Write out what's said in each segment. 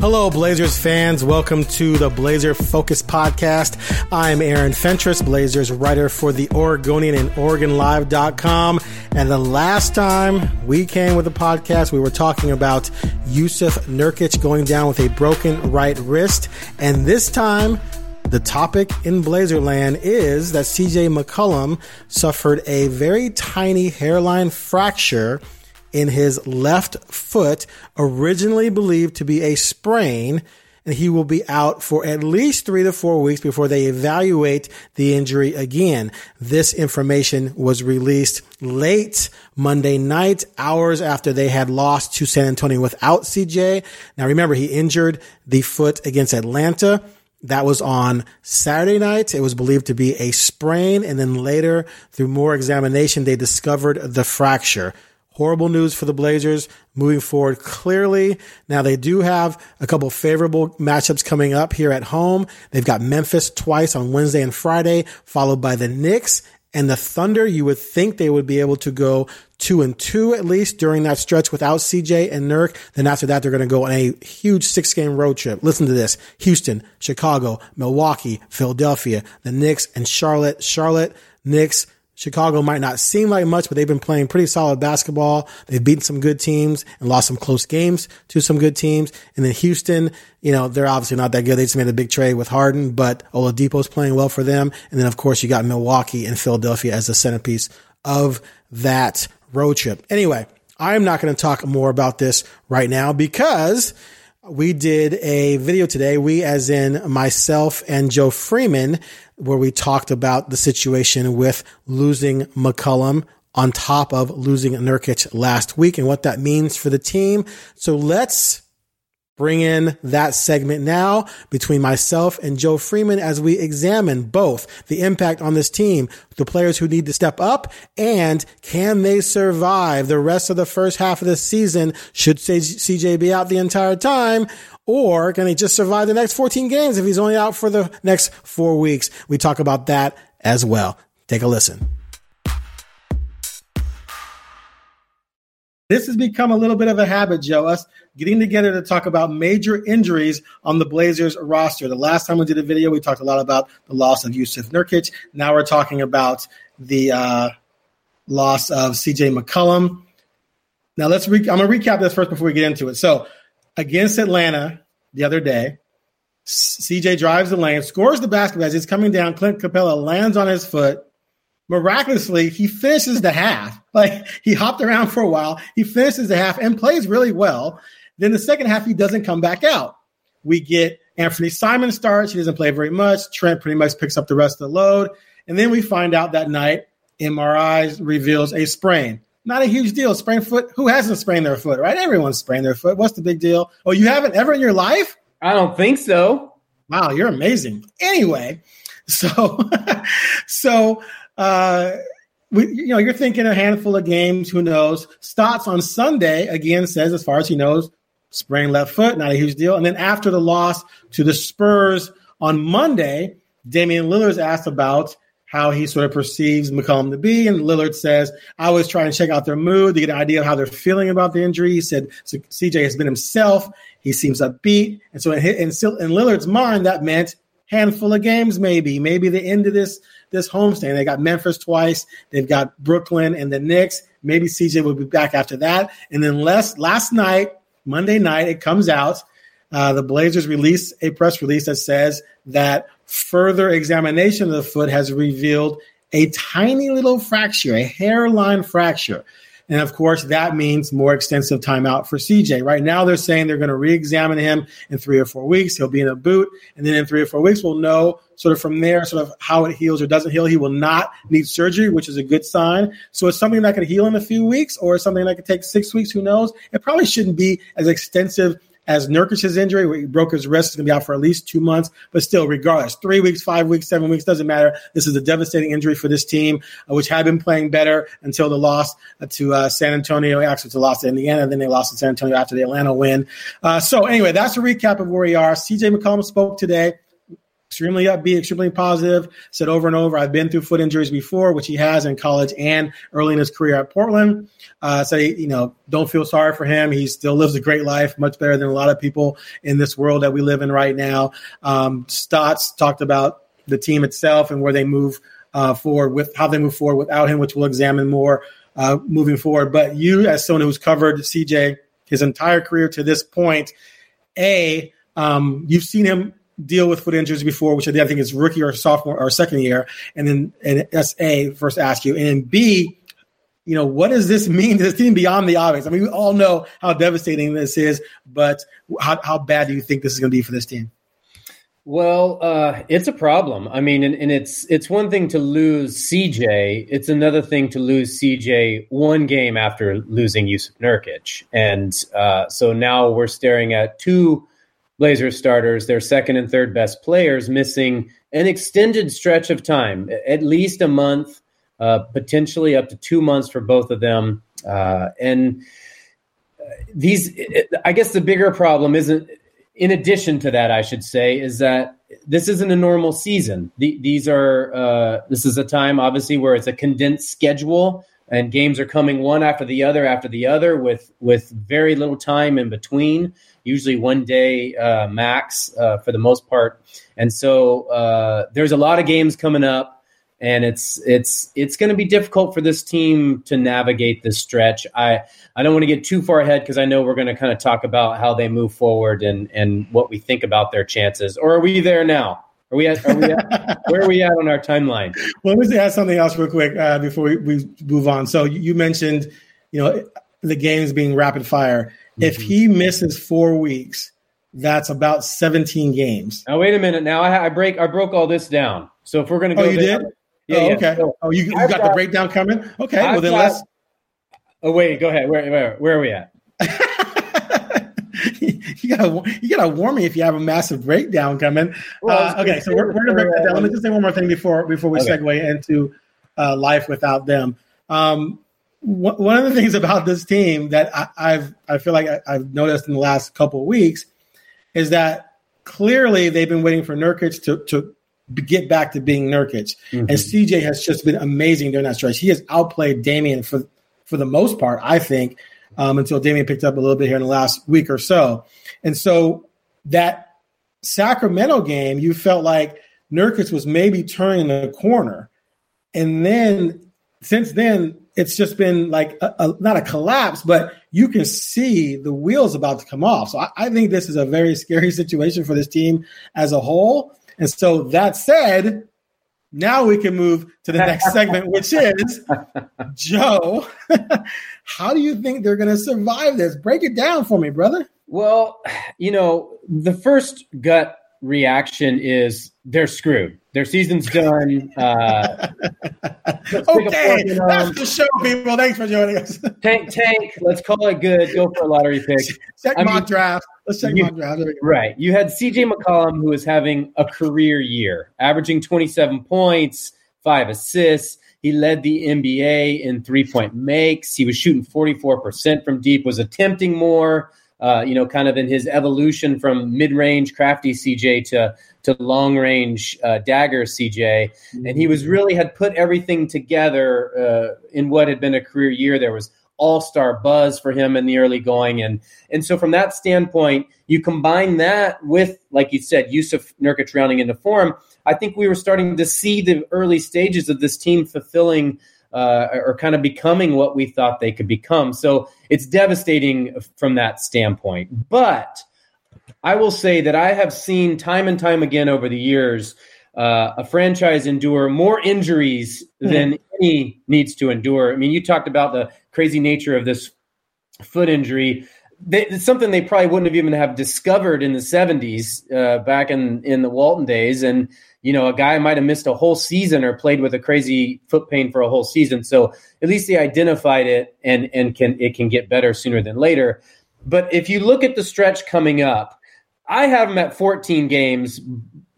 Hello, Blazers fans. Welcome to the Blazer Focus Podcast. I'm Aaron Fentress, Blazers writer for the Oregonian and OregonLive.com. And the last time we came with the podcast, we were talking about Jusuf Nurkic going down with a broken right wrist. And this time, the topic in Blazerland is that CJ McCollum suffered a very tiny hairline fracture in his left foot, originally believed to be a sprain, and he will be out for at least three to four weeks before they evaluate the injury again. This information was released late Monday night, hours after they had lost to San Antonio without CJ. Now remember, he injured the foot against Atlanta. That was on Saturday night. It was believed to be a sprain. And then later, through more examination, they discovered the fracture. Horrible news for the Blazers moving forward clearly. Now they do have a couple favorable matchups coming up here at home. They've got Memphis twice on Wednesday and Friday, followed by the Knicks and the Thunder. You would think they would be able to go two and two at least during that stretch without CJ and Nurk. Then after that, they're going to go on a huge six game road trip. Listen to this. Houston, Chicago, Milwaukee, Philadelphia, the Knicks and Charlotte, Charlotte, Knicks, Chicago might not seem like much, but they've been playing pretty solid basketball. They've beaten some good teams and lost some close games to some good teams. And then Houston, you know, they're obviously not that good. They just made a big trade with Harden, but Oladipo's playing well for them. And then of course you got Milwaukee and Philadelphia as the centerpiece of that road trip. Anyway, I'm not going to talk more about this right now because we did a video today. We, as in myself and Joe Freeman, where we talked about the situation with losing McCollum on top of losing Nurkic last week and what that means for the team. So let's bring in that segment now between myself and Joe Freeman as we examine both the impact on this team, the players who need to step up, and can they survive the rest of the first half of the season? Should CJ be out the entire time? Or can he just survive the next 14 games if he's only out for the next four weeks? We talk about that as well. Take a listen. This has become a little bit of a habit, Joe, us getting together to talk about major injuries on the Blazers roster. The last time we did a video, we talked a lot about the loss of Jusuf Nurkic. Now we're talking about the uh, loss of CJ McCollum. Now let's re- I'm going to recap this first before we get into it. So against Atlanta the other day, CJ drives the lane, scores the basketball as he's coming down. Clint Capela lands on his foot miraculously, he finishes the half. Like he hopped around for a while, he finishes the half and plays really well. Then the second half, he doesn't come back out. We get Anthony Simon starts. He doesn't play very much. Trent pretty much picks up the rest of the load. And then we find out that night, MRI reveals a sprain. Not a huge deal. Sprained foot. Who hasn't sprained their foot, right? Everyone's sprained their foot. What's the big deal? Oh, you haven't ever in your life? I don't think so. Wow, you're amazing. Anyway, so so uh we, you know, you're thinking a handful of games. Who knows? Stotts on Sunday again says, as far as he knows, sprained left foot, not a huge deal. And then after the loss to the Spurs on Monday, Damian Lillard's asked about how he sort of perceives McCollum to be. And Lillard says, I was trying to check out their mood to get an idea of how they're feeling about the injury. He said, so CJ has been himself. He seems upbeat. And so in, in, in Lillard's mind, that meant handful of games, maybe, maybe the end of this this homestand. They got Memphis twice, they've got Brooklyn and the Knicks. maybe CJ will be back after that. And then last last night, Monday night, it comes out. Uh, the Blazers released a press release that says that further examination of the foot has revealed a tiny little fracture, a hairline fracture. And of course, that means more extensive timeout for CJ. Right now, they're saying they're going to re examine him in three or four weeks. He'll be in a boot. And then in three or four weeks, we'll know sort of from there, sort of how it heals or doesn't heal. He will not need surgery, which is a good sign. So it's something that could heal in a few weeks or something that could take six weeks. Who knows? It probably shouldn't be as extensive as Nurkic's injury, where he broke his wrist, is going to be out for at least two months. But still, regardless, three weeks, five weeks, seven weeks, doesn't matter. This is a devastating injury for this team, uh, which had been playing better until the loss uh, to uh, San Antonio. Actually, a loss to Indiana, then they lost to San Antonio after the Atlanta win. Uh, so anyway, that's a recap of where we are. CJ McCollum spoke today extremely upbeat, extremely positive. Said over and over, I've been through foot injuries before, which he has in college and early in his career at Portland. Uh, so you know, don't feel sorry for him. He still lives a great life, much better than a lot of people in this world that we live in right now. Um, Stotts talked about the team itself and where they move uh, forward with how they move forward without him, which we'll examine more uh, moving forward. But you, as someone who's covered CJ his entire career to this point, a um, you've seen him deal with foot injuries before, which I think is rookie or sophomore or second year, and then and that's A first ask you, and then B, you know, what does this mean to this team beyond the obvious? I mean, we all know how devastating this is, but how how bad do you think this is going to be for this team? Well, uh, it's a problem. I mean, and, and, it's it's one thing to lose CJ. It's another thing to lose CJ one game after losing Jusuf Nurkic, and uh, so now we're staring at two Blazers starters, their second and third best players, missing an extended stretch of time, at least a month, uh, potentially up to two months for both of them. Uh, and these, I guess, the bigger problem isn't. In addition to that, I should say is that this isn't a normal season. The, these are uh, this is a time obviously where it's a condensed schedule and games are coming one after the other after the other with with very little time in between usually one day uh, max uh, for the most part. And so uh, there's a lot of games coming up, and it's it's it's going to be difficult for this team to navigate this stretch. I I don't want to get too far ahead because I know we're going to kind of talk about how they move forward and and what we think about their chances. Or are we there now? Are we at, are we at where are we at on our timeline? Well, let me ask something else real quick uh, before we, we move on. So you mentioned, you know, the games being rapid fire. If mm-hmm. he misses four weeks, that's about 17 games. Now wait a minute. Now I, I break I broke all this down. So if we're going to go, oh, you did? Yeah, oh, yeah. okay. So oh, you, you got, got, the breakdown coming. Okay, I've well then got, let's. Oh wait, go ahead. Where where where are we at? you gotta you gotta warn me if you have a massive breakdown coming. Well, uh, okay, so we're, we're, gonna break that down. Let me just say one more thing before before we okay. segue into uh, life without them. Um, one of the things about this team that I, have I feel like I, have noticed in the last couple of weeks is that clearly they've been waiting for Nurkic to to get back to being Nurkic, mm-hmm. and CJ has just been amazing during that stretch. He has outplayed Damian for for the most part, I think, um, until Damian picked up a little bit here in the last week or so, and so that Sacramento game, you felt like Nurkic was maybe turning the corner, and then since then it's just been like a, a, not a collapse, but you can see the wheels about to come off. So I, I, think this is a very scary situation for this team as a whole. And so that said, now we can move to the next segment, which is Joe. how do you think they're going to survive this? Break it down for me, brother. Well, you know, the first gut reaction is they're screwed. Their season's done. Uh, okay, that's the show, people. Thanks for joining us. tank, tank. Let's call it good. Go for a lottery pick. Check I mock mean, draft. Let's check you, mock draft. Right. You had C.J. McCollum, who is having a career year, averaging 27 points, five assists. He led the NBA in three point makes. He was shooting 44% from deep, was attempting more uh, you know, kind of in his evolution from mid range crafty CJ to to long range uh, dagger CJ, and he was really had put everything together uh, in what had been a career year. There was all star buzz for him in the early going, and and so from that standpoint, you combine that with, like you said, Jusuf Nurkic rounding into form. I think we were starting to see the early stages of this team fulfilling uh, are kind of becoming what we thought they could become. So it's devastating from that standpoint. But I will say that I have seen time and time again over the years uh, a franchise endure more injuries mm-hmm. than any needs to endure. I mean, you talked about the crazy nature of this foot injury. They, it's something they probably wouldn't have even have discovered in the 70s uh, back in, in the Walton days. And, you know, a guy might have missed a whole season or played with a crazy foot pain for a whole season. So at least they identified it and, and can, it can get better sooner than later. But if you look at the stretch coming up, I have them at 14 games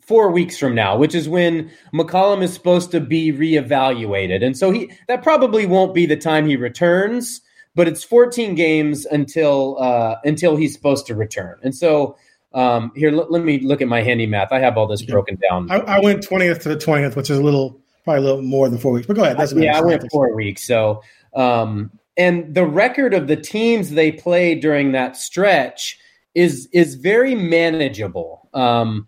four weeks from now, which is when McCollum is supposed to be reevaluated. And so he that probably won't be the time he returns, but it's 14 games until uh, until he's supposed to return. And so um, here, l- let me look at my handy math. I have all this broken down. I, I, went 20th to the 20th, which is a little probably a little more than four weeks. But go ahead. That's yeah, I went four weeks. So um, and the record of the teams they played during that stretch is is very manageable. Um,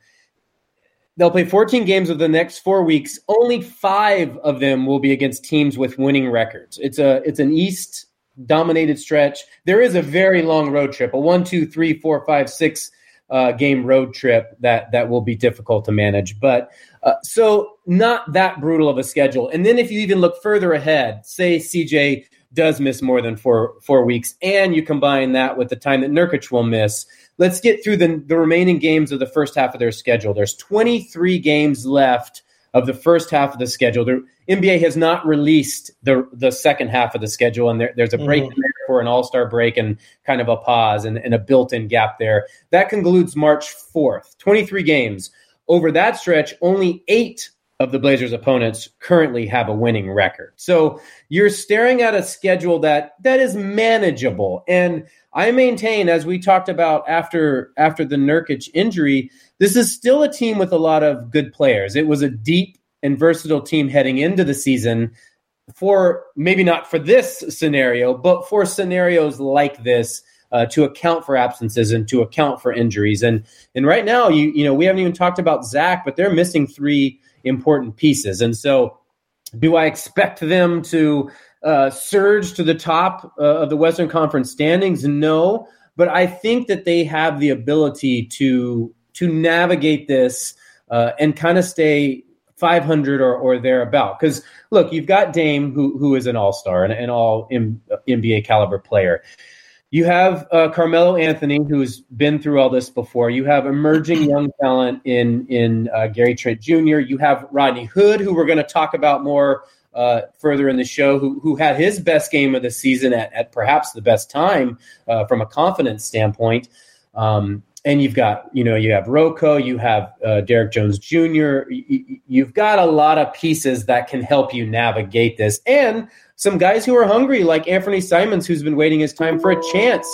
they'll play 14 games of the next four weeks. Only five of them will be against teams with winning records. It's a it's an East dominated stretch. There is a very long road trip, a one, two, three, four, five, six uh, game road trip that that will be difficult to manage. But uh, so not that brutal of a schedule. And then if you even look further ahead, say CJ does miss more than four four weeks, and you combine that with the time that Nurkic will miss, let's get through the, the remaining games of the first half of their schedule. There's 23 games left of the first half of the schedule. The NBA has not released the the second half of the schedule, and there, there's a break mm-hmm. there for an All Star break and kind of a pause and, and a built in gap there. That concludes March 4th. 23 games. Over that stretch, only eight of the Blazers' opponents currently have a winning record. So you're staring at a schedule that that is manageable. And I maintain, as we talked about after after the Nurkic injury, this is still a team with a lot of good players. It was a deep and versatile team heading into the season for maybe not for this scenario, but for scenarios like this. Uh, to account for absences and to account for injuries, and and right now, you you know, we haven't even talked about Zach, but they're missing three important pieces. And so, do I expect them to uh, surge to the top uh, of the Western Conference standings? No, but I think that they have the ability to to navigate this uh, and kind of stay 500 or, or thereabout. Because look, you've got Dame, who who is an All Star and an All NBA caliber player. You have uh, Carmelo Anthony, who's been through all this before. You have emerging young talent in in uh, Gary Trent Jr. You have Rodney Hood, who we're going to talk about more uh, further in the show, who who had his best game of the season at, at perhaps the best time uh, from a confidence standpoint. Um, and you've got you know you have RoCo, you have uh, Derrick Jones Jr. You've got a lot of pieces that can help you navigate this, and some guys who are hungry, like Anthony Simons, who's been waiting his time for a chance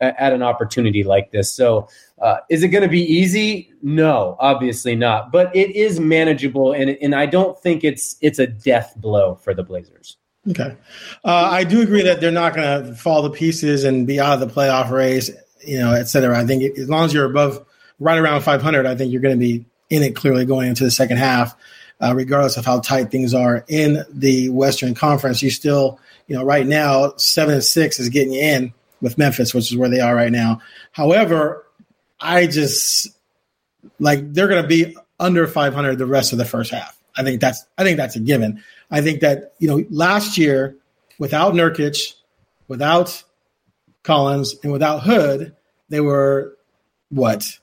at an opportunity like this. So, uh, is it going to be easy? No, obviously not. But it is manageable, and and I don't think it's it's a death blow for the Blazers. Okay, uh, I do agree that they're not going to fall to pieces and be out of the playoff race, you know, et cetera. I think as long as you're above, right around 500, I think you're going to be in it clearly going into the second half uh, regardless of how tight things are in the Western Conference. You still, you know, right now seven and six is getting you in with Memphis, which is where they are right now. However, I just like they're going to be under 500 the rest of the first half. I think that's I think that's a given. I think that you know last year without Nurkic, without Collins, and without Hood, they were what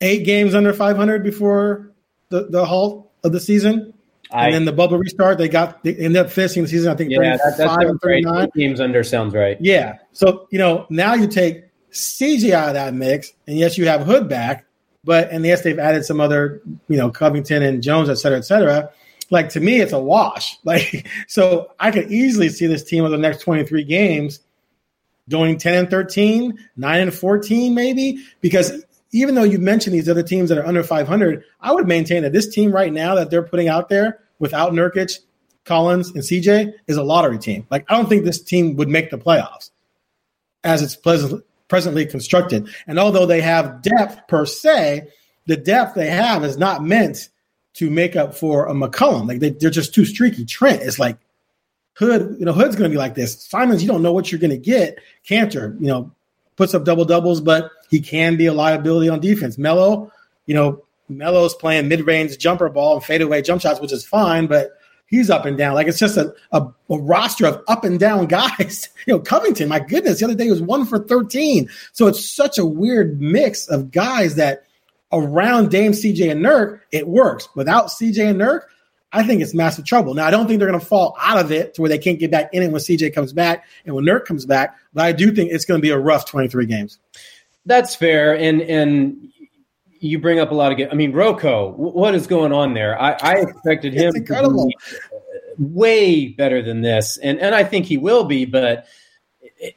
eight games under 500 before the, the halt of the season. I, and then the bubble restart, they got they ended up finishing the season. I think yeah, that, that's right. Teams under sounds right. Yeah. So you know now you take CJ out of that mix, and yes, you have Hood back, but and yes, they've added some other you know Covington and Jones, et cetera, et cetera. Like to me, it's a wash. Like so, I could easily see this team over the next twenty three games going 10 and 13, 9 and 14 maybe because even though you mentioned these other teams that are under 500, I would maintain that this team right now that they're putting out there without Nurkic, Collins, and CJ is a lottery team. Like, I don't think this team would make the playoffs as it's pleasant, presently constructed. And although they have depth per se, the depth they have is not meant to make up for a McCollum. Like, they, they're just too streaky. Trent is like Hood, you know, Hood's going to be like this. Simons, you don't know what you're going to get. Kanter, you know, puts up double doubles, but he can be a liability on defense. Melo, you know, Melo's playing mid range jumper ball and fadeaway jump shots, which is fine, but he's up and down. Like it's just a, a, a, roster of up and down guys. you know, Covington, my goodness, the other day was one for 13. So it's such a weird mix of guys that around Dame, CJ, and Nurk, it works. Without CJ and Nurk, I think it's massive trouble. Now, I don't think they're going to fall out of it to where they can't get back in it when CJ comes back and when Nurk comes back, but I do think it's going to be a rough 23 games. That's fair. And, and, you bring up a lot of. I mean, RoCo, what is going on there? I, I expected him incredible. way better than this, and and I think he will be. But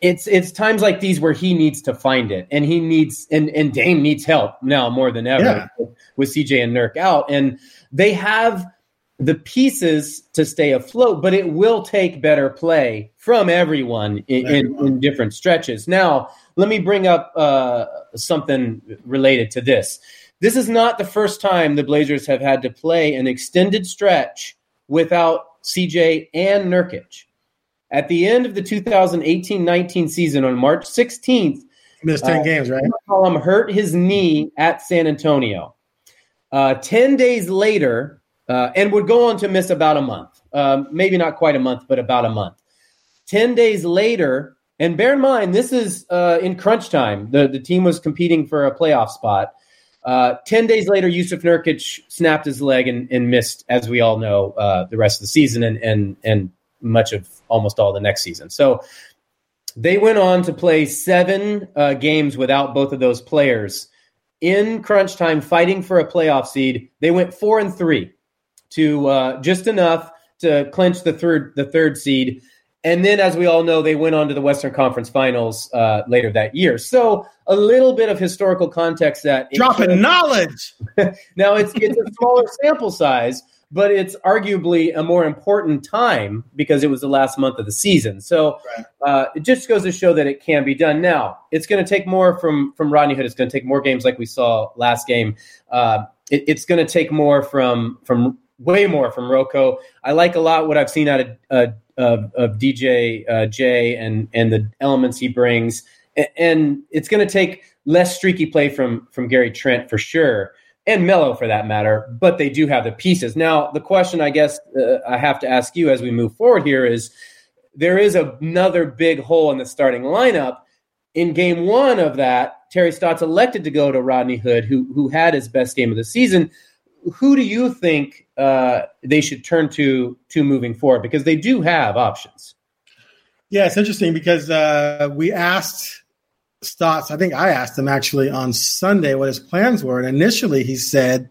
it's it's times like these where he needs to find it, and he needs and and Dame needs help now more than ever yeah. with, with CJ and Nurk out, and they have the pieces to stay afloat, but it will take better play from everyone in, in, in different stretches. Now, let me bring up uh, something related to this. This is not the first time the Blazers have had to play an extended stretch without CJ and Nurkic. At the end of the 2018-19 season on March 16th, missed 10 uh, games, right? McCollum hurt his knee at San Antonio. Uh, 10 days later, uh, and would go on to miss about a month. Um, maybe not quite a month, but about a month. 10 days later, and bear in mind, this is uh, in crunch time. The, the team was competing for a playoff spot. Uh, 10 days later, Jusuf Nurkic snapped his leg and, and missed, as we all know, uh, the rest of the season and, and, and much of almost all the next season. So they went on to play seven uh, games without both of those players. In crunch time, fighting for a playoff seed, they went four and three to uh, just enough to clinch the third the third seed. And then, as we all know, they went on to the Western Conference Finals uh, later that year. So, a little bit of historical context that dropping knowledge. now, it's it's a smaller sample size, but it's arguably a more important time because it was the last month of the season. So, uh, it just goes to show that it can be done. Now, it's going to take more from from Rodney Hood. It's going to take more games like we saw last game. Uh, it, it's going to take more from from way more from RoCo. I like a lot what I've seen out of uh, of, of, DJ uh, J and and the elements he brings, and, it's going to take less streaky play from from Gary Trent for sure, and Melo for that matter. But they do have the pieces. Now, the question I guess uh, I have to ask you as we move forward here is: there is another big hole in the starting lineup. In game one of that, Terry Stotts elected to go to Rodney Hood, who who had his best game of the season who do you think uh, they should turn to to moving forward? Because they do have options. Yeah, it's interesting because uh, we asked Stotts. I think I asked him actually on Sunday what his plans were, and initially he said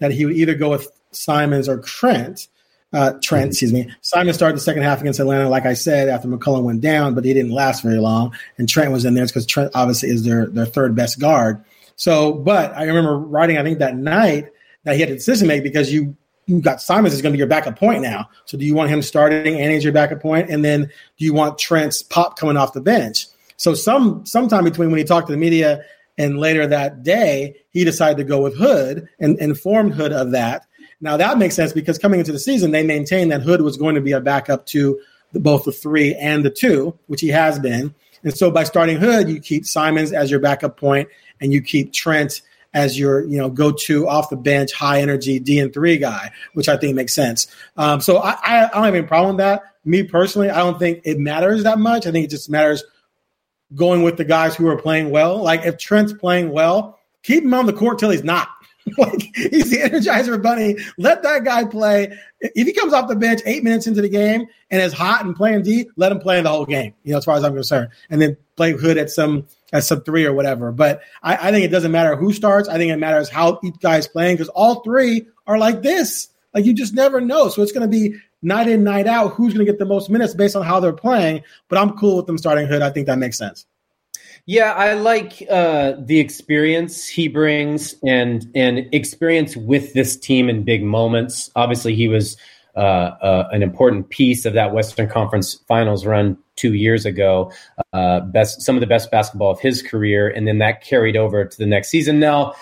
that he would either go with Simons or Trent. Uh, Trent, excuse me. Simon started the second half against Atlanta, like I said, after McCollum went down, but he didn't last very long. And Trent was in there because Trent obviously is their their third best guard. So, but I remember writing, I think that night that he had a decision to make because you you got Simons is going to be your backup point now. So do you want him starting and as your backup point, and then do you want Trent's pop coming off the bench? So some sometime between when he talked to the media and later that day, he decided to go with Hood and informed Hood of that. Now that makes sense because coming into the season, they maintained that Hood was going to be a backup to the, both the three and the two, which he has been. And so by starting Hood, you keep Simons as your backup point and you keep Trent as your you know go to off the bench high energy D and three guy, which I think makes sense. Um, so I, I, I don't have any problem with that. Me personally, I don't think it matters that much. I think it just matters going with the guys who are playing well. Like if Trent's playing well, keep him on the court till he's not. like he's the energizer bunny. Let that guy play. If he comes off the bench eight minutes into the game and is hot and playing D, let him play the whole game. You know, as far as I'm concerned, and then play Hood at some at sub three or whatever. But I, I, think it doesn't matter who starts. I think it matters how each guy's playing because all three are like this. Like you just never know. So it's going to be night in, night out. Who's going to get the most minutes based on how they're playing? But I'm cool with them starting Hood. I think that makes sense. Yeah, I like uh, the experience he brings and and experience with this team in big moments. Obviously, he was uh, uh, an important piece of that Western Conference Finals run two years ago. Uh, best some of the best basketball of his career, and then that carried over to the next season. Now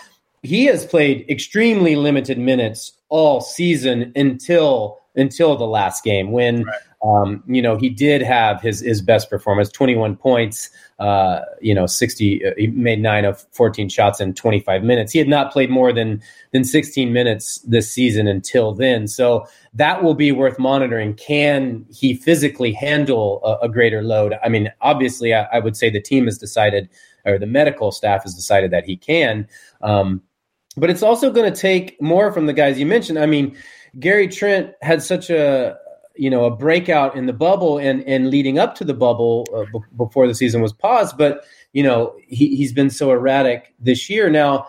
he has played extremely limited minutes all season until until the last game when right. um, you know he did have his his best performance, 21 points. Uh, you know, 60. Uh, he made nine of 14 shots in 25 minutes. He had not played more than than 16 minutes this season until then. So that will be worth monitoring. Can he physically handle a, a greater load? I mean, obviously, I, I, would say the team has decided, or the medical staff has decided that he can. Um, but it's also going to take more from the guys you mentioned. I mean, Gary Trent had such a you know a breakout in the bubble and and leading up to the bubble uh, b- before the season was paused, but you know he, he's been so erratic this year. Now,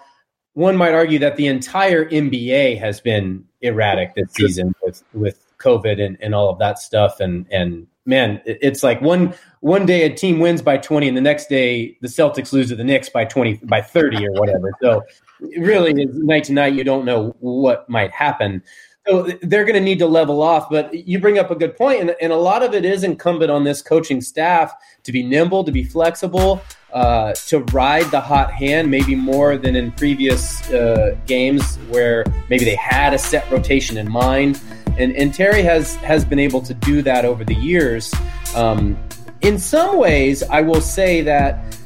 one might argue that the entire NBA has been erratic this season with with COVID and, and all of that stuff. And and man, it's like one one day a team wins by twenty, and the next day the Celtics lose to the Knicks by twenty by thirty or whatever. So really, night to night, you don't know what might happen. So they're going to need to level off. But you bring up a good point, and, and a lot of it is incumbent on this coaching staff to be nimble, to be flexible, uh, to ride the hot hand, maybe more than in previous uh, games where maybe they had a set rotation in mind. And, and Terry has has been able to do that over the years. Um, in some ways, I will say that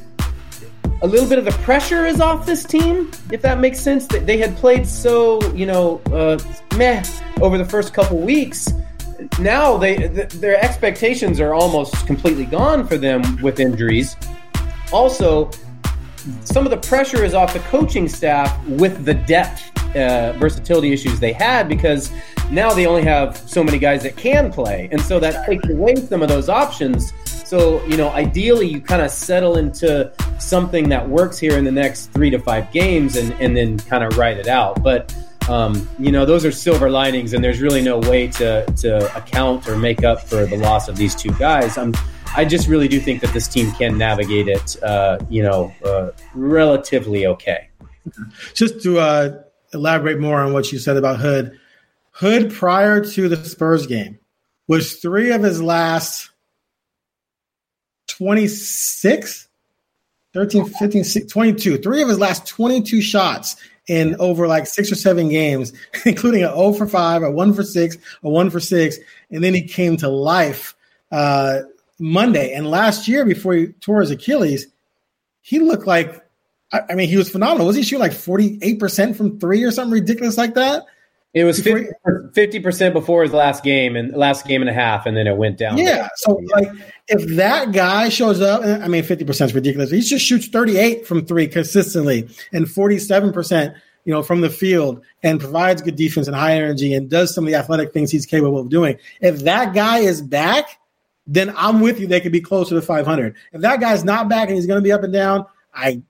a little bit of the pressure is off this team, if that makes sense. That they had played so, you know, uh, meh over the first couple weeks. Now they th- their expectations are almost completely gone for them with injuries. Also, some of the pressure is off the coaching staff with the depth uh, versatility issues they had because now they only have so many guys that can play, and so that takes away some of those options. So, you know, ideally you kind of settle into something that works here in the next three to five games and, and then kind of write it out. But, um, you know, those are silver linings, and there's really no way to, to account or make up for the loss of these two guys. I'm, I just really do think that this team can navigate it, uh, you know, uh, relatively okay. Just to uh, elaborate more on what you said about Hood, Hood prior to the Spurs game was three of his last 26, 13, 15, 16, 22. Three of his last 22 shots in over like six or seven games, including a 0 for 5, a 1 for 6, a 1 for 6. And then he came to life uh, Monday. And last year, before he tore his Achilles, he looked like, I, mean, he was phenomenal. Was he shooting like 48% from three or something ridiculous like that? It was fifty percent before his last game and last game and a half, and then it went down. Yeah, so like if that guy shows up, I mean, fifty percent is ridiculous. He just shoots thirty eight from three consistently and forty seven percent, you know, from the field, and provides good defense and high energy, and does some of the athletic things he's capable of doing. If that guy is back, then I'm with you. They could be closer to five hundred. If that guy's not back and he's going to be up and down, I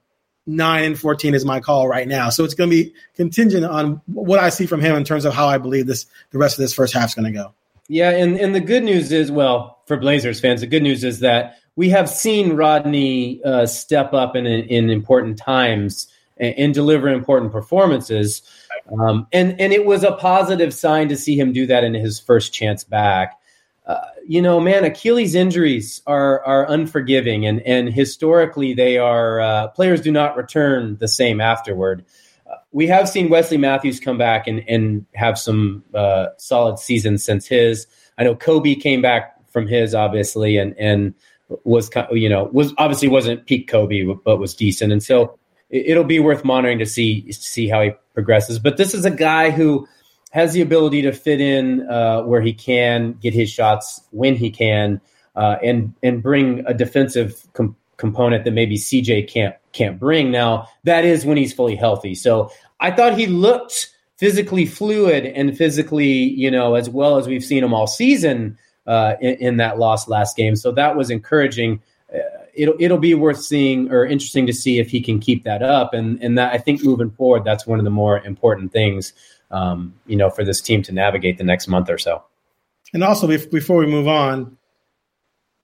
nine and 14 is my call right now. So it's going to be contingent on what I see from him in terms of how I believe this, the rest of this first half is going to go. Yeah. And, and the good news is, well, for Blazers fans, the good news is that we have seen Rodney uh, step up in, in important times and, and deliver important performances. Um, and, and it was a positive sign to see him do that in his first chance back. Uh, you know, man, Achilles injuries are are unforgiving, and and historically they are uh, players do not return the same afterward. Uh, we have seen Wesley Matthews come back and and have some uh, solid seasons since his. I know Kobe came back from his obviously, and and was you know was obviously wasn't peak Kobe, but was decent, and so it'll be worth monitoring to see see how he progresses. But this is a guy who has the ability to fit in uh, where he can, get his shots when he can, uh, and and bring a defensive com- component that maybe CJ can't can't bring. Now that is when he's fully healthy. So I thought he looked physically fluid and physically, you know, as well as we've seen him all season uh, in, in, that lost last game. So that was encouraging. Uh, it'll it'll be worth seeing or interesting to see if he can keep that up. And and that I think moving forward, that's one of the more important things um, you know, for this team to navigate the next month or so. And also, before we move on,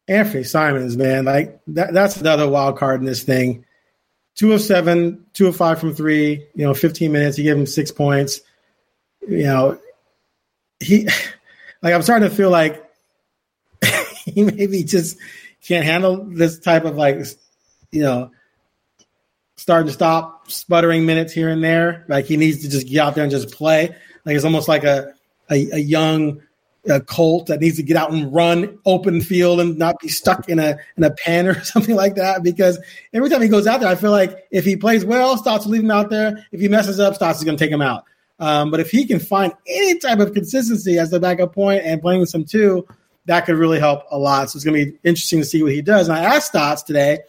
Anthony Simons, man, like that, that's another wild card in this thing. Two of seven, two of five from three. You know, fifteen minutes. You give him six points. You know, he like I'm starting to feel like he maybe just can't handle this type of like you know starting to stop, sputtering minutes here and there. Like he needs to just get out there and just play. Like it's almost like a a, a young a colt that needs to get out and run open field and not be stuck in a in a pen or something like that. Because every time he goes out there, I feel like if he plays well, Stotts will leave him out there. If he messes up, Stotts is going to take him out. Um, but if he can find any type of consistency as the backup point and playing with some two, that could really help a lot. So it's going to be interesting to see what he does. And I asked Stotts today.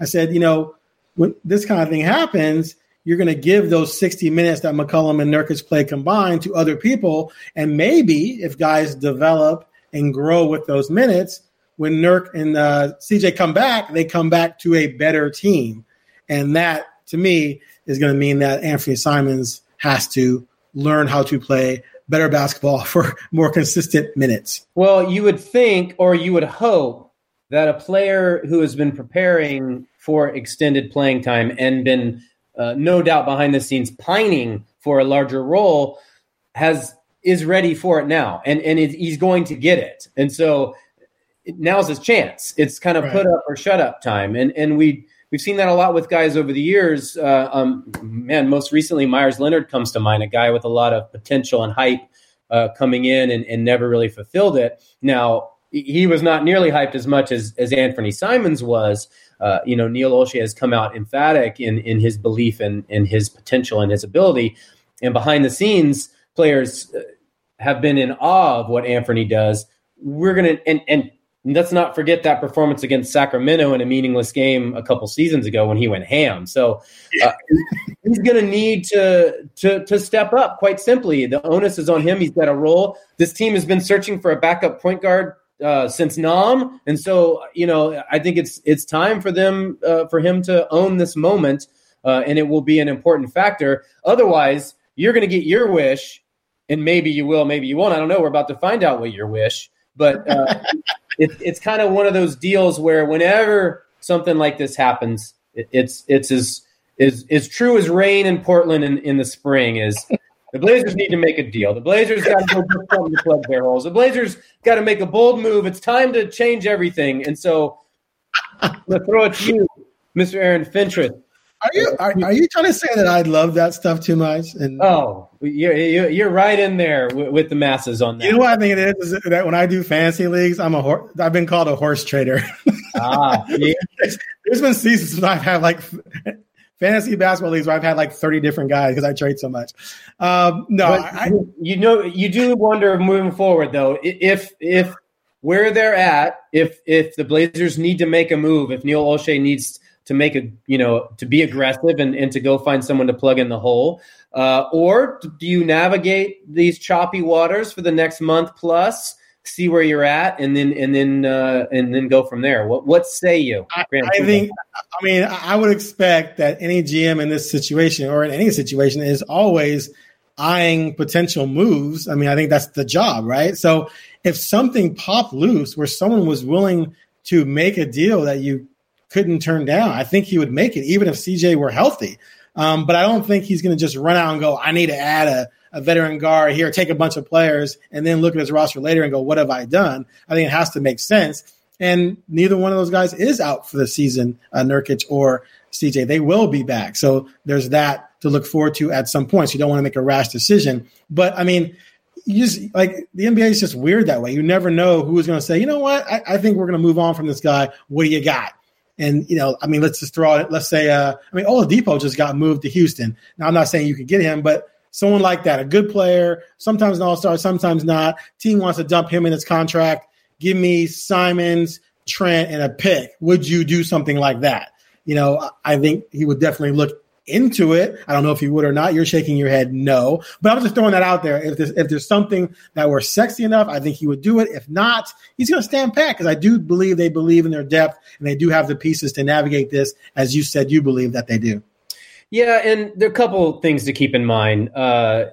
I said, you know, when this kind of thing happens, you're going to give those 60 minutes that McCollum and Nurkic play combined to other people. And maybe if guys develop and grow with those minutes, when Nurk and uh, CJ come back, they come back to a better team. And that, to me, is going to mean that Anthony Simons has to learn how to play better basketball for more consistent minutes. Well, you would think or you would hope that a player who has been preparing for extended playing time and been uh, no doubt behind the scenes pining for a larger role has is ready for it now. And and it, he's going to get it. And so now's his chance. It's kind of right. put up or shut up time. And and we we've seen that a lot with guys over the years. Uh, um, man most recently Meyers Leonard comes to mind a guy with a lot of potential and hype uh, coming in and, and never really fulfilled it. Now he was not nearly hyped as much as as anthony simons was uh, you know, Neil Olshey has come out emphatic in in his belief in in his potential and his ability, and behind the scenes, players uh, have been in awe of what Anthony does. We're gonna and and let's not forget that performance against Sacramento in a meaningless game a couple seasons ago when he went ham. So uh, he's going to need to to to step up. Quite simply, the onus is on him. He's got a role. This team has been searching for a backup point guard uh, since Nam, and so you know I think it's it's time for them uh, for him to own this moment, uh, and it will be an important factor. Otherwise, you're going to get your wish, and maybe you will, maybe you won't. I don't know. We're about to find out what your wish, but uh, it, it's kind of one of those deals where whenever something like this happens, it, it's it's as is as true as rain in Portland in, in the spring is the Blazers need to make a deal. The Blazers got to go something to plug their holes. The Blazers got to make a bold move. It's time to change everything. And so, gonna throw it to you, Mr. Aaron Fentress. Are you are, are you trying to say that I love that stuff too much? And oh, you're you're right in there with, with the masses on that. You know what I think it is, is that when I do fantasy leagues, I'm a horse. I've been called a horse trader. Ah, yeah. there's been seasons when I've had like fantasy basketball leagues where I've had like 30 different guys because I trade so much. Um, no, I, you know, you do wonder moving forward though, if, if where they're at, if, if the Blazers need to make a move, if Neil Olshey needs to make a, you know, to be aggressive and, and to go find someone to plug in the hole, uh, or do you navigate these choppy waters for the next month plus? See where you're at, and then and then uh, and then go from there. What what say you? I, I think. I mean, I would expect that any GM in this situation or in any situation is always eyeing potential moves. I mean, I think that's the job, right? So if something popped loose where someone was willing to make a deal that you couldn't turn down, I think he would make it, even if CJ were healthy. Um, but I don't think he's going to just run out and go, I need to add a a veteran guard here, take a bunch of players, and then look at his roster later and go, what have I done? I think it has to make sense. And neither one of those guys is out for the season, uh, Nurkic or CJ. They will be back. So there's that to look forward to at some point. So you don't want to make a rash decision. But I mean, you just like the NBA is just weird that way. You never know who's going to say, you know what, I, I think we're going to move on from this guy. What do you got? And you know, I mean, let's just throw it. Let's say, uh, I mean, Oladipo just got moved to Houston. Now, I'm not saying you could get him, but someone like that, a good player, sometimes an all star, sometimes not. Team wants to dump him in his contract. Give me Simons, Trent, and a pick. Would you do something like that? You know, I think he would definitely look into it. I don't know if he would or not. You're shaking your head no, but I'm just throwing that out there. If there's, if there's something that were sexy enough, I think he would do it. If not, he's going to stand pat because I do believe they believe in their depth and they do have the pieces to navigate this, as you said, you believe that they do. Yeah, and there are a couple things to keep in mind. Uh,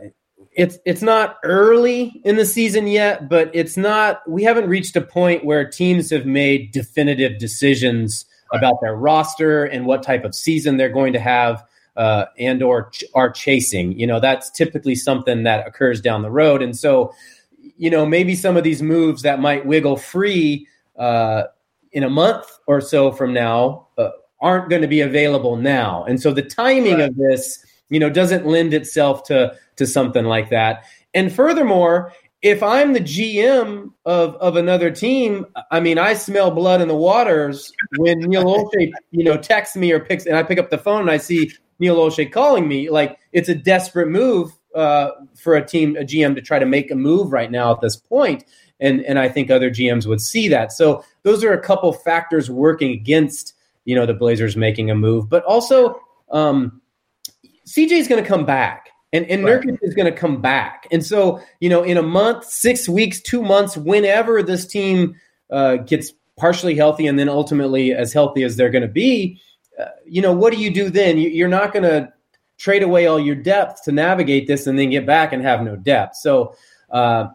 it's it's not early in the season yet, but it's not. We haven't reached a point where teams have made definitive decisions about their roster and what type of season they're going to have, uh, and or ch- are chasing. You know, that's typically something that occurs down the road, and so you know maybe some of these moves that might wiggle free. Uh, in a month or so from now, uh, aren't going to be available now. And so the timing right. of this, you know, doesn't lend itself to to something like that. And furthermore, if I'm the GM of of another team, I mean, I smell blood in the waters when Neil Olshey, you know, texts me or picks, and I pick up the phone and I see Neil Olshey calling me. Like it's a desperate move uh, for a team, a GM, to try to make a move right now at this point. point, and and I think other GMs would see that. So those are a couple factors working against you know the Blazers making a move, but also um, CJ is going to come back. And, and right. Nurkic is going to come back. And so, you know, in a month, six weeks, two months, whenever this team uh, gets partially healthy and then ultimately as healthy as they're going to be, uh, you know, what do you do then? You, you're not going to trade away all your depth to navigate this and then get back and have no depth. So, uh,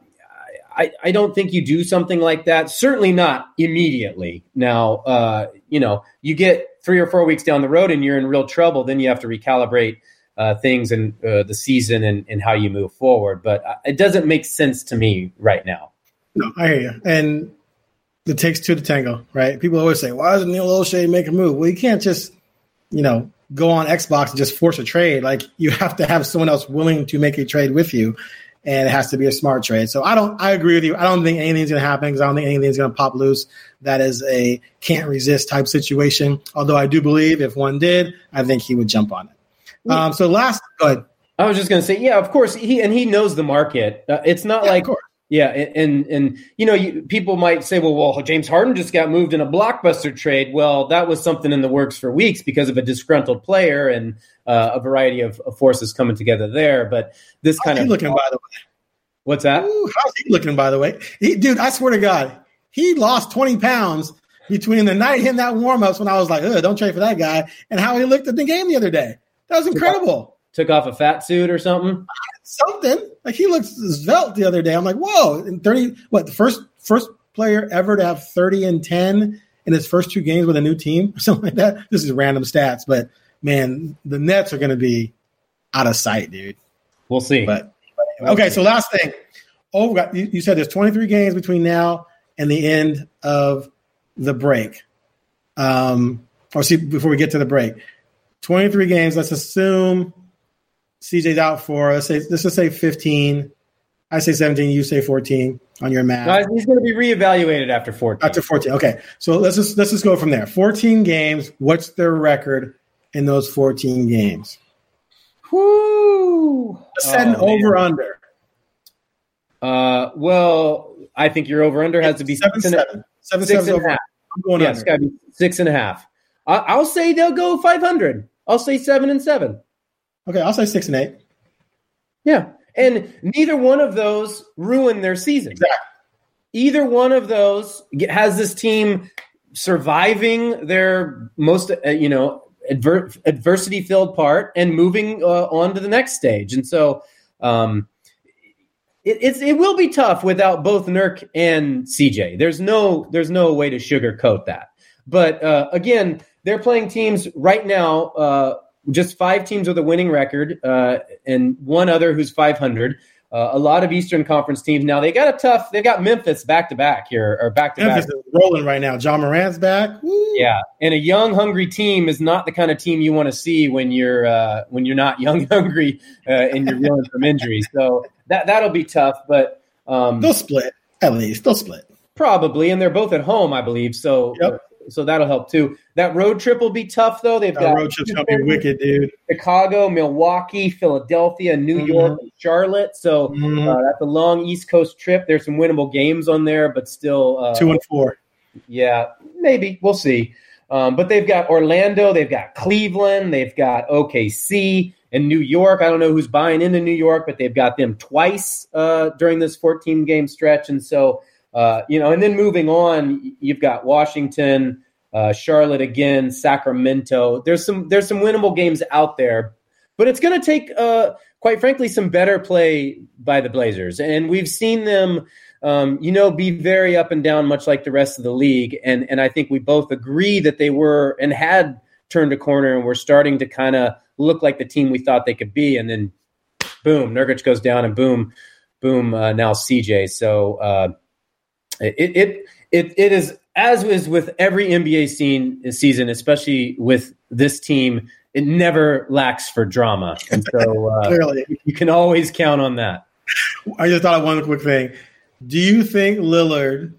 I, I don't think you do something like that. Certainly not immediately. Now, uh, you know, you get three or four weeks down the road and you're in real trouble. Then you have to recalibrate uh, things and uh, the season and, and how you move forward. But uh, it doesn't make sense to me right now. No, I hear you. And it takes two to tango, right? People always say, "Why doesn't Neil Olshey make a move?" Well, you can't just, you know, go on Xbox and just force a trade. Like you have to have someone else willing to make a trade with you, and it has to be a smart trade. So I don't. I agree with you. I don't think anything's going to happen because I don't think anything's going to pop loose. That is a can't resist type situation. Although I do believe if one did, I think he would jump on it. Um, so last, go ahead. I was just going to say, yeah, of course, he and he knows the market. Uh, it's not Yeah, like, of course. Yeah, and and, and you know, you, people might say, well, well, James Harden just got moved in a blockbuster trade. Well, that was something in the works for weeks because of a disgruntled player and uh, a variety of, of forces coming together there. But this kind How's of he looking, by the way? what's that? Ooh, how's he looking, by the way? He, dude, I swear to God, he lost 20 pounds between the night hitting that warm ups when I was like, don't trade for that guy, and how he looked at the game the other day. That was incredible. Took off a fat suit or something? Something like he looked svelte the other day. I'm like, whoa! And 30, what the first first player ever to have 30 and 10 in his first two games with a new team or something like that. This is random stats, but man, the Nets are going to be out of sight, dude. We'll see. But, but okay, so last thing. Oh, you, you said there's 23 games between now and the end of the break. Um, or see before we get to the break, 23 games. Let's assume CJ's out for let's say let's just say 15. I say 17. You say 14 on your math. Guys, he's going to be reevaluated after 14. After 14. Okay. So let's just let's just go from there. 14 games. What's their record in those 14 games? Whoo! Set an Oh, over under. Uh, well, I think your over under has to be seven six and a- seven. Seven six and a over. half. I'm going Yeah, under. it's got to be six and a half. I, I'll say they'll go 500. I'll say seven and seven. Okay, I'll say six and eight. Yeah. And neither one of those ruin their season. Exactly. Either one of those has this team surviving their most, uh, you know, adver- adversity filled part and moving uh, on to the next stage. And so, um, it, it's it will be tough without both Nurk and CJ. There's no there's no way to sugarcoat that. But uh, again, they're playing teams right now. Uh, just five teams with a winning record, uh, and one other who's 500. Uh, a lot of Eastern Conference teams now. They got a tough. They've got Memphis back to back here, or back to back. Memphis rolling right now. Ja Morant's back. Woo. Yeah, and a young, hungry team is not the kind of team you want to see when you're uh, when you're not young, hungry, uh, and you're dealing from injuries. So that that'll be tough, but um, They'll split at least. They'll split. probably, and they're both at home, I believe. So Yep. So that'll help too. That road trip will be tough, though. They've That got road trip's gonna be wicked, dude. Chicago, Milwaukee, Philadelphia, New Mhm. York, and Charlotte. So Mhm. uh, that's a long East Coast trip. There's some winnable games on there, but still, uh, Two and four. yeah, maybe we'll see. Um, but they've got Orlando, they've got Cleveland, they've got OKC and New York. I don't know who's buying into New York, but they've got them twice uh, during this 14 game stretch. And so, uh, you know, and then moving on, you've got Washington, uh, Charlotte again, Sacramento. There's some there's some winnable games out there, but it's going to take, uh, quite frankly, some better play by the Blazers. And we've seen them um, you know, be very up and down, much like the rest of the league. And and I think we both agree that they were and had turned a corner and were starting to kind of look like the team we thought they could be. And then, boom, Nurkic goes down, and boom, boom, uh, now CJ. So uh, it it it it is as is with every NBA scene season, especially with this team. It never lacks for drama, and so uh, Clearly. you can always count on that. I just thought of one quick thing. Do you think Lillard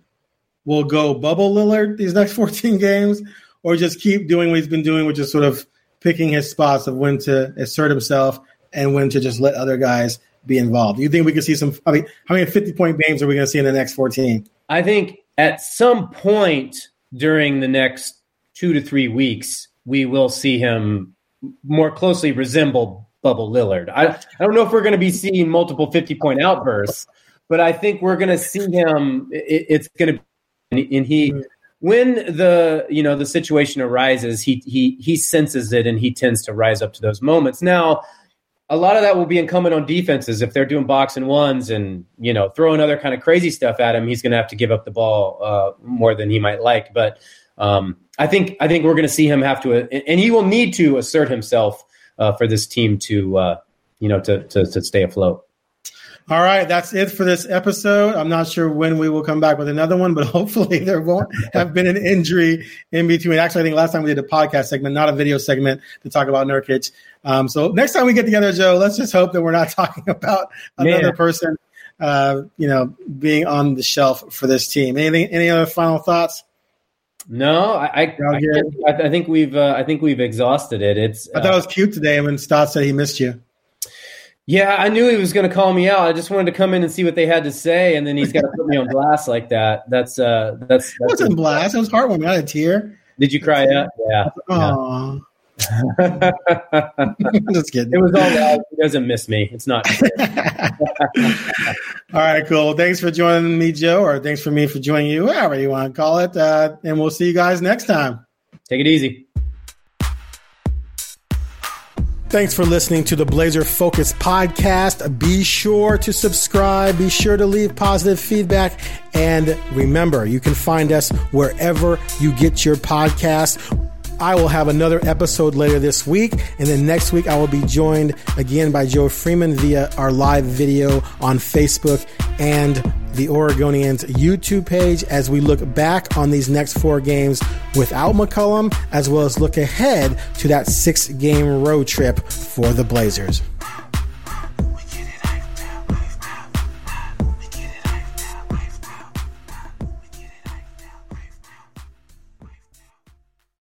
will go bubble Lillard these next 14 games, or just keep doing what he's been doing, which is sort of picking his spots of when to assert himself and when to just let other guys be involved? Do you think we could see some? I mean, how many 50 point games are we going to see in the next 14? I think at some point during the next two to three weeks, we will see him more closely resemble Bubble Lillard. I, I don't know if we're going to be seeing multiple 50 point outbursts, but I think we're going to see him. It, it's going to be, and he, when the you know the situation arises, he he he senses it and he tends to rise up to those moments. Now, a lot of that will be incumbent on defenses if they're doing box and ones and you know throwing other kind of crazy stuff at him. He's going to have to give up the ball uh, more than he might like, but. Um, I think I think we're going to see him have to, and he will need to assert himself uh, for this team to, uh, you know, to, to to stay afloat. All right, that's it for this episode. I'm not sure when we will come back with another one, but hopefully there won't have been an injury in between. Actually, I think last time we did a podcast segment, not a video segment, to talk about Nurkic. Um, so next time we get together, Joe, let's just hope that we're not talking about another Man. person, uh, you know, being on the shelf for this team. Anything? Any other final thoughts? No, I I, I, I, think we've uh, I think we've exhausted it. It's I thought it was cute today when Stotts said he missed you. Yeah, I knew he was going to call me out. I just wanted to come in and see what they had to say, and then he's got to put me on blast like that. That's uh, that's, that's it wasn't blast. It was heartwarming. I had a tear. Did you cry out? Yeah. Aww. Just kidding. It was all loud. He doesn't miss me. It's not. all right, cool. Thanks for joining me, Joe, or thanks for me for joining you, however you want to call it. Uh, and we'll see you guys next time. Take it easy. Thanks for listening to the Blazer Focus podcast. Be sure to subscribe. Be sure to leave positive feedback. And remember, you can find us wherever you get your podcasts. I will have another episode later this week. And then next week, I will be joined again by Joe Freeman via our live video on Facebook and the Oregonians YouTube page as we look back on these next four games without McCollum, as well as look ahead to that six game road trip for the Blazers.